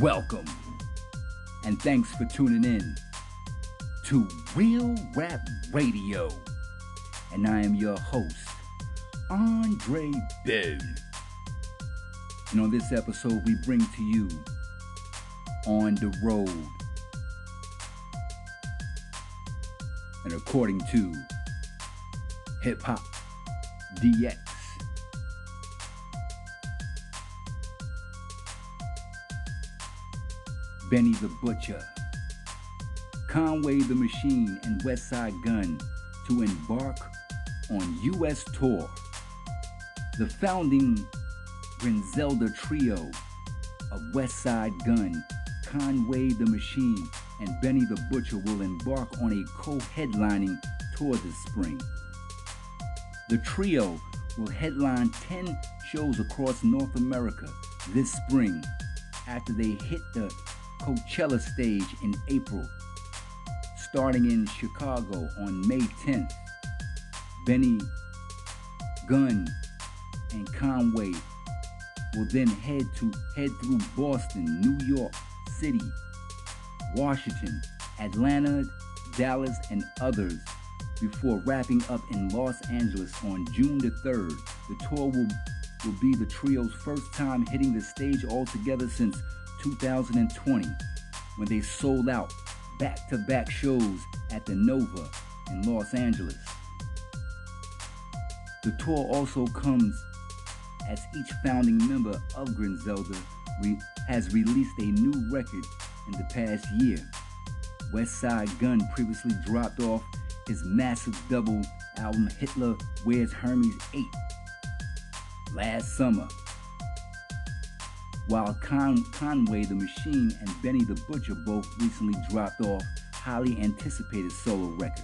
Welcome, and thanks for tuning in to Real Rap Radio. And I am your host, Andre Bell. And on this episode, we bring to you On the Road. And according to Hip Hop DX, Benny the Butcher, Conway the Machine, and Westside Gunn to embark on U.S. tour. The founding Griselda trio of Westside Gunn, Conway the Machine, and Benny the Butcher will embark on a co-headlining tour this spring. The trio will headline 10 shows across North America this spring after they hit the Coachella stage in April, starting in Chicago on May 10th. Benny, Gunn, and Conway will then head to head through Boston, New York City, Washington, Atlanta, Dallas, and others before wrapping up in Los Angeles on June the 3rd. The tour will, will be the trio's first time hitting the stage altogether since 2020 when they sold out back to back shows at the Novo in Los Angeles. The tour also comes as each founding member of Griselda re- has released a new record in the past year. Westside Gunn previously dropped off his massive double album Hitler Wears Hermes 8 last summer. While Con- Conway the Machine and Benny the Butcher both recently dropped off highly anticipated solo records.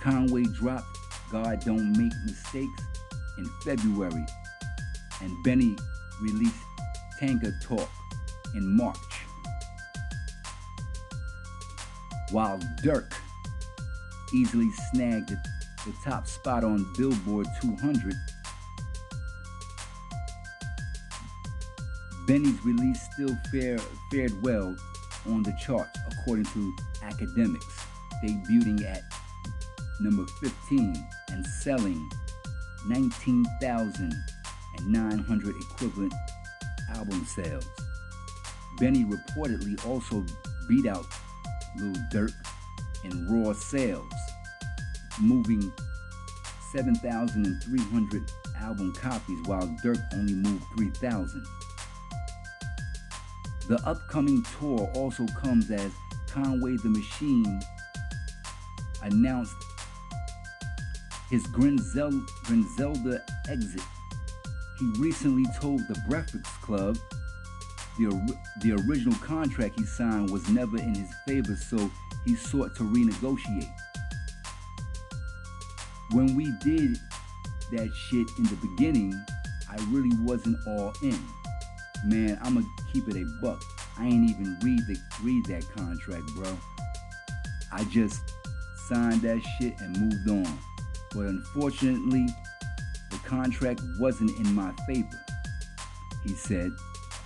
Conway dropped God Don't Make Mistakes in February, and Benny released Tana Talk in March. While Durk easily snagged the top spot on Billboard 200, Benny's release still fare, fared well on the charts according to academics, debuting at number 15 and selling 19,900 equivalent album sales. Benny reportedly also beat out Lil Durk in raw sales, moving 7,300 album copies while Durk only moved 3,000. The upcoming tour also comes as Conway the Machine announced his Griselda, Griselda exit. He recently told the Breakfast Club the, the original contract he signed was never in his favor, so he sought to renegotiate. When we did that shit in the beginning, I really wasn't all in. Man, I'ma keep it a buck. I ain't even read the read that contract, bro. I just signed that shit and moved on. But unfortunately, the contract wasn't in my favor. He said,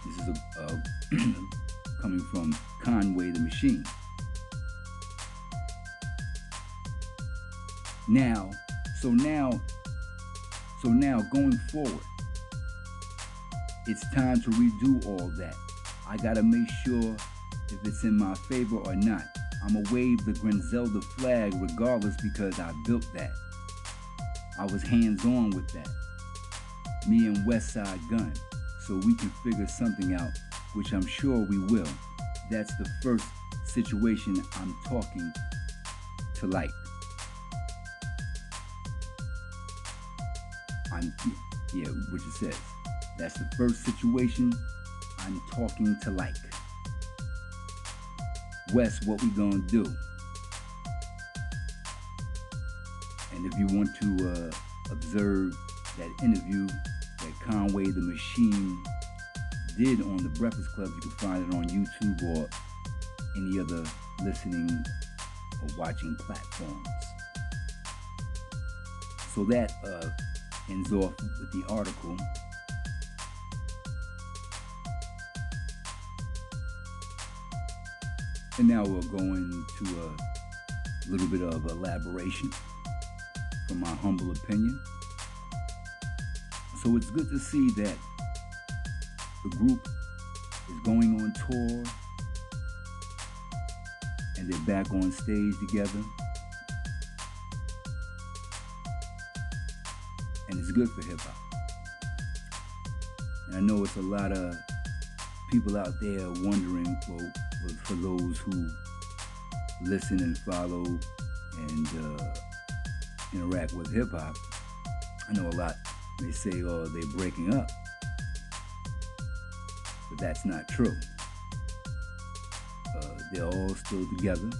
this is a, uh, coming from Conway the Machine. Now, so now, so now going forward, it's time to redo all that. I gotta make sure if it's in my favor or not. I'ma wave the Griselda flag regardless because I built that. I was hands on with that. Me and Westside Gunn. So we can figure something out, which I'm sure we will. That's the first situation I'm talking to like. I'm, yeah, which it says. That's the first situation I'm talking to like. Wes, what we gonna do? And if you want to uh, observe that interview that Conway the Machine did on the Breakfast Club, you can find it on YouTube or any other listening or watching platforms. So that uh, ends off with the article. And now we'll go into a little bit of elaboration from my humble opinion. So it's good to see that the group is going on tour and they're back on stage together. And it's good for hip hop. And I know it's a lot of people out there wondering, well, for those who listen and follow and uh, interact with hip hop, I know a lot may say, oh, they're breaking up. But that's not true. Uh, they're all still together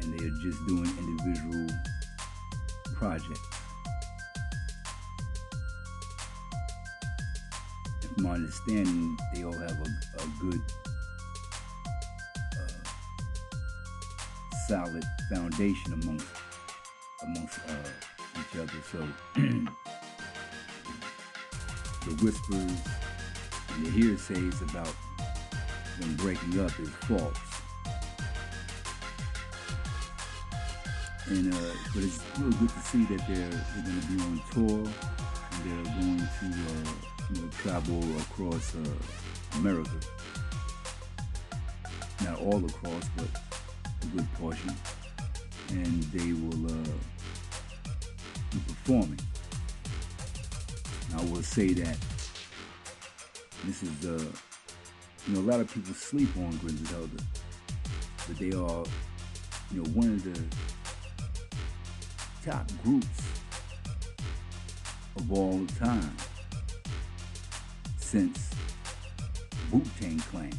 and they're just doing individual projects. My understanding, they all have a, a good, uh, solid foundation amongst amongst uh, each other. So the whispers and the hearsays about them breaking up is false. And uh, but it's real good to see that they're they're going to be on tour and they're going to uh, you know travel across uh, America. Not all across, but a good portion. And they will uh, be performing. I will say that this is the, you know, a lot of people sleep on Griselda, but they are, you know, one of the top groups of all time since Wu-Tang Clan.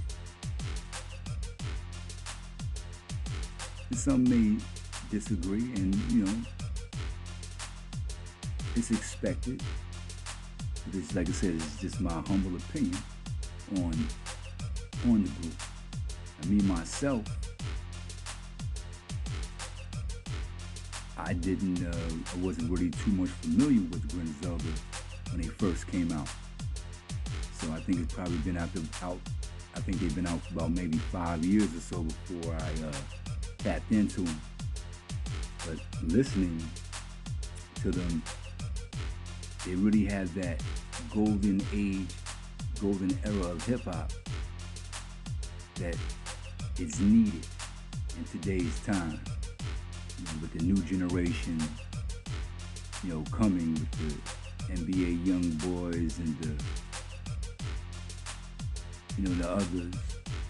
Some may disagree, and you know, it's expected. This, like I said, it's just my humble opinion on on the group. I mean, myself, I didn't, uh, I wasn't really too much familiar with Griselda when they first came out. So I think it's probably been out, the, out I think they've been out for about maybe five years or so before I uh, tapped into them. But listening to them, they really had that golden age, golden era of hip hop that is needed in today's time. You know, with the new generation, you know, coming with the NBA young boys and the, you know, the others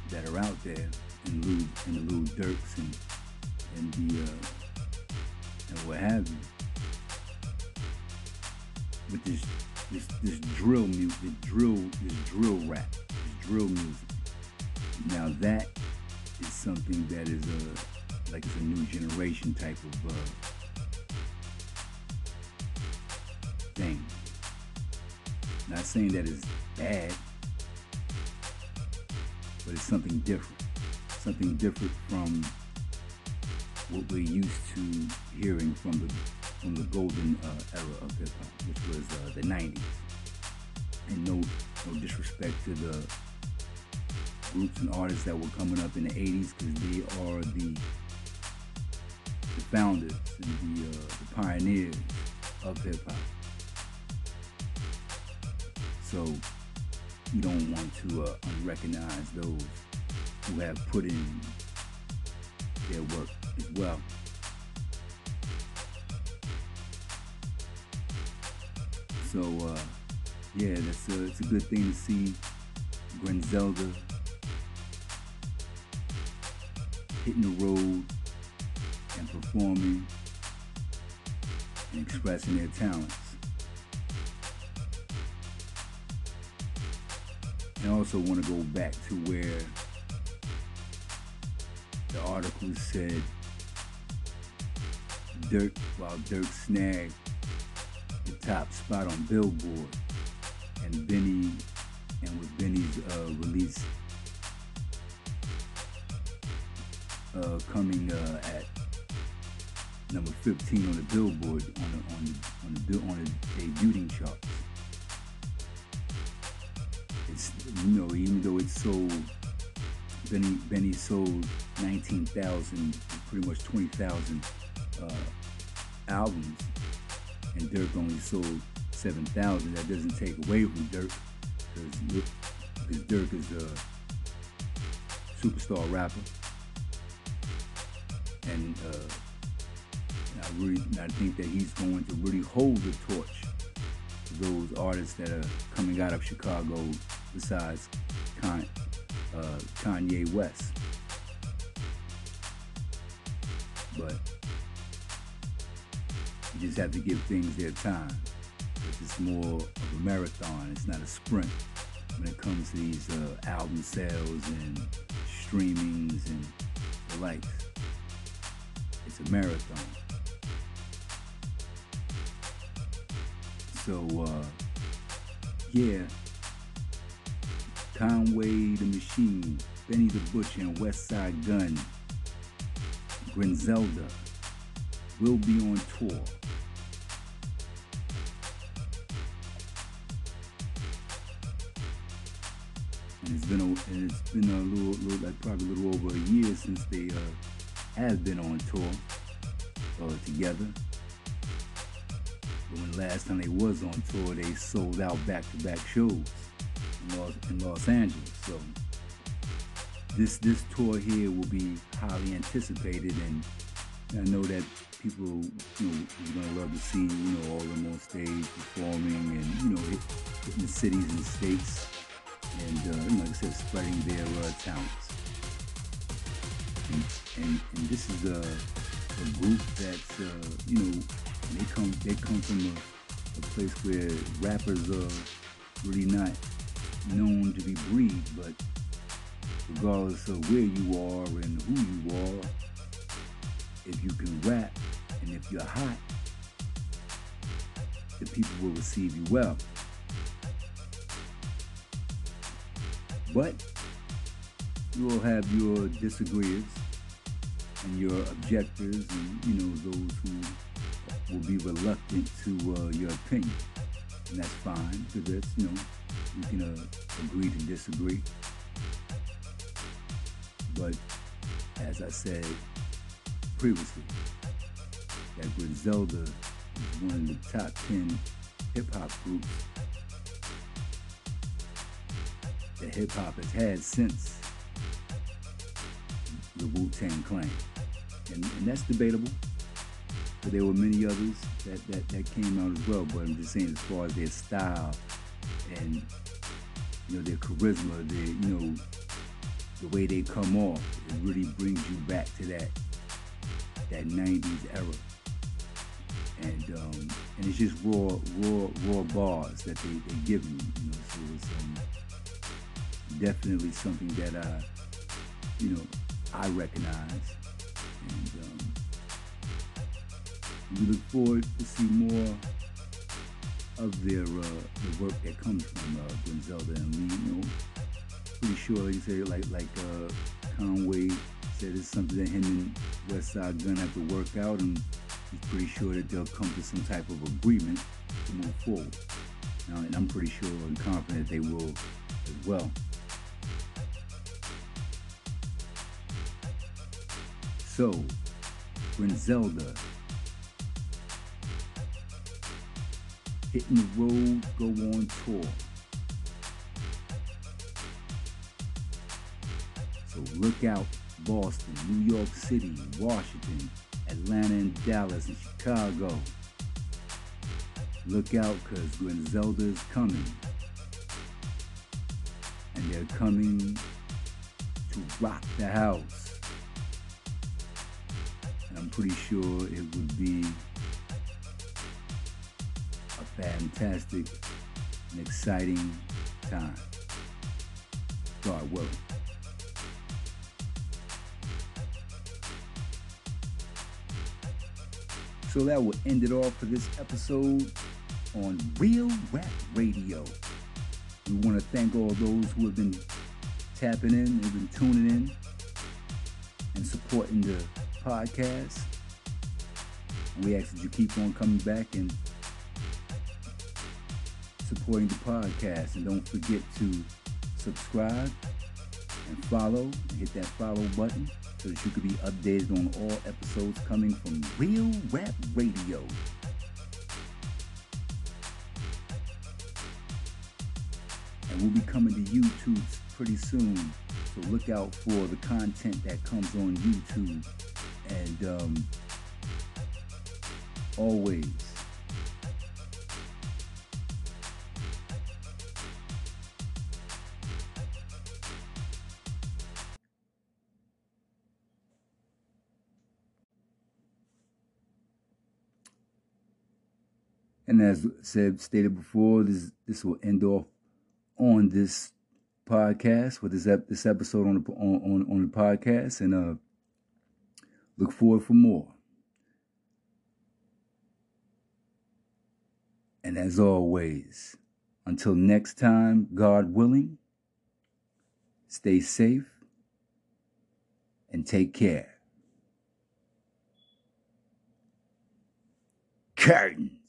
that are out there, and Lou and the Lil Durks and and the uh, and what have you. With this this this drill music, this drill this drill rap, this drill music. Now that is something that is a like it's a new generation type of uh, thing. Not saying that it's bad, but it's something different. Something different from what we're used to hearing from the from the golden uh, era of hip hop, which was uh, the '90s. And no, no disrespect to the groups and artists that were coming up in the '80s, because they are the the founders and the, uh, the pioneers of hip hop. So you don't want to uh, unrecognize those who have put in their work as well. So uh, yeah, that's a, it's a good thing to see Griselda hitting the road and performing and expressing their talents. And I also want to go back to where the article said Durk, while Durk snagged the top spot on Billboard, and Benny, and with Benny's uh, release uh, coming uh, at number 15 on the Billboard on the on the on the, on the debuting charts. You know even though it sold Benny Benny sold 19,000, pretty much 20,000 uh, albums, and Durk only sold 7,000. That doesn't take away from Durk, because Durk is a superstar rapper, and uh, I really I think that he's going to really hold the torch to those artists that are coming out of Chicago, besides Kanye, uh, Kanye West. But you just have to give things their time. It's more of a marathon. It's not a sprint when it comes to these uh, album sales and streamings and the likes. It's a marathon. So, uh, yeah, Conway the Machine, Benny the Butcher, and Westside Gunn, Griselda will be on tour. And it's been a, it's been a little, little, like probably a little over a year since they uh, have been on tour uh, together. But when last time they was on tour, they sold out back-to-back shows Los, in Los Angeles. So this this tour here will be highly anticipated, and I know that people you know are gonna love to see you know all of them on stage performing, and you know hitting cities and states, and uh, like I said, spreading their uh, talents. And, and, and this is a, a group that's uh, you know they come they come from a, a place where rappers are really not known to be breed, but regardless of where you are and who you are, if you can rap and if you're hot, the people will receive you well. But you will have your disagreeers and your objectors and you know those who will be reluctant to uh, your opinion. And that's fine because that's, you know, you can uh, agree to disagree. But as I said previously, that Griselda is one of the top 10 hip hop groups that hip hop has had since the Wu Tang Clan. And, and that's debatable. But there were many others that, that, that came out as well. But I'm just saying, as far as their style and you know their charisma, their you know the way they come off, it really brings you back to that that '90s era. And um, and it's just raw, raw, raw bars that they, they give you. You know, so it's um, definitely something that I, you know, I recognize. And um, we look forward to see more of their uh, the work that comes from uh, Griselda, and we, you know, pretty sure, like you say, like like uh, Conway said, it's something that him and Westside Gunn have to work out, and he's pretty sure that they'll come to some type of agreement to move forward. Now, and I'm pretty sure and confident they will as well. So, Griselda hitting the road, go on tour. So look out Boston, New York City, Washington, Atlanta and Dallas and Chicago. Look out because Griselda is coming. And they're coming to rock the house. And I'm pretty sure it would be fantastic and exciting time. God willing. So that will end it off for this episode on Real Rap Radio. We want to thank all those who have been tapping in and been tuning in and supporting the podcast. We ask that you keep on coming back and supporting the podcast. And don't forget to subscribe and follow. Hit that follow button so that you can be updated on all episodes coming from Real Rap Radio. And we'll be coming to YouTube pretty soon. So look out for the content that comes on YouTube. And um, always And as said stated before, this this will end off on this podcast with this ep- this episode on the on, on, on the podcast, and uh, look forward for more. And as always, until next time, God willing, stay safe and take care. Curtain.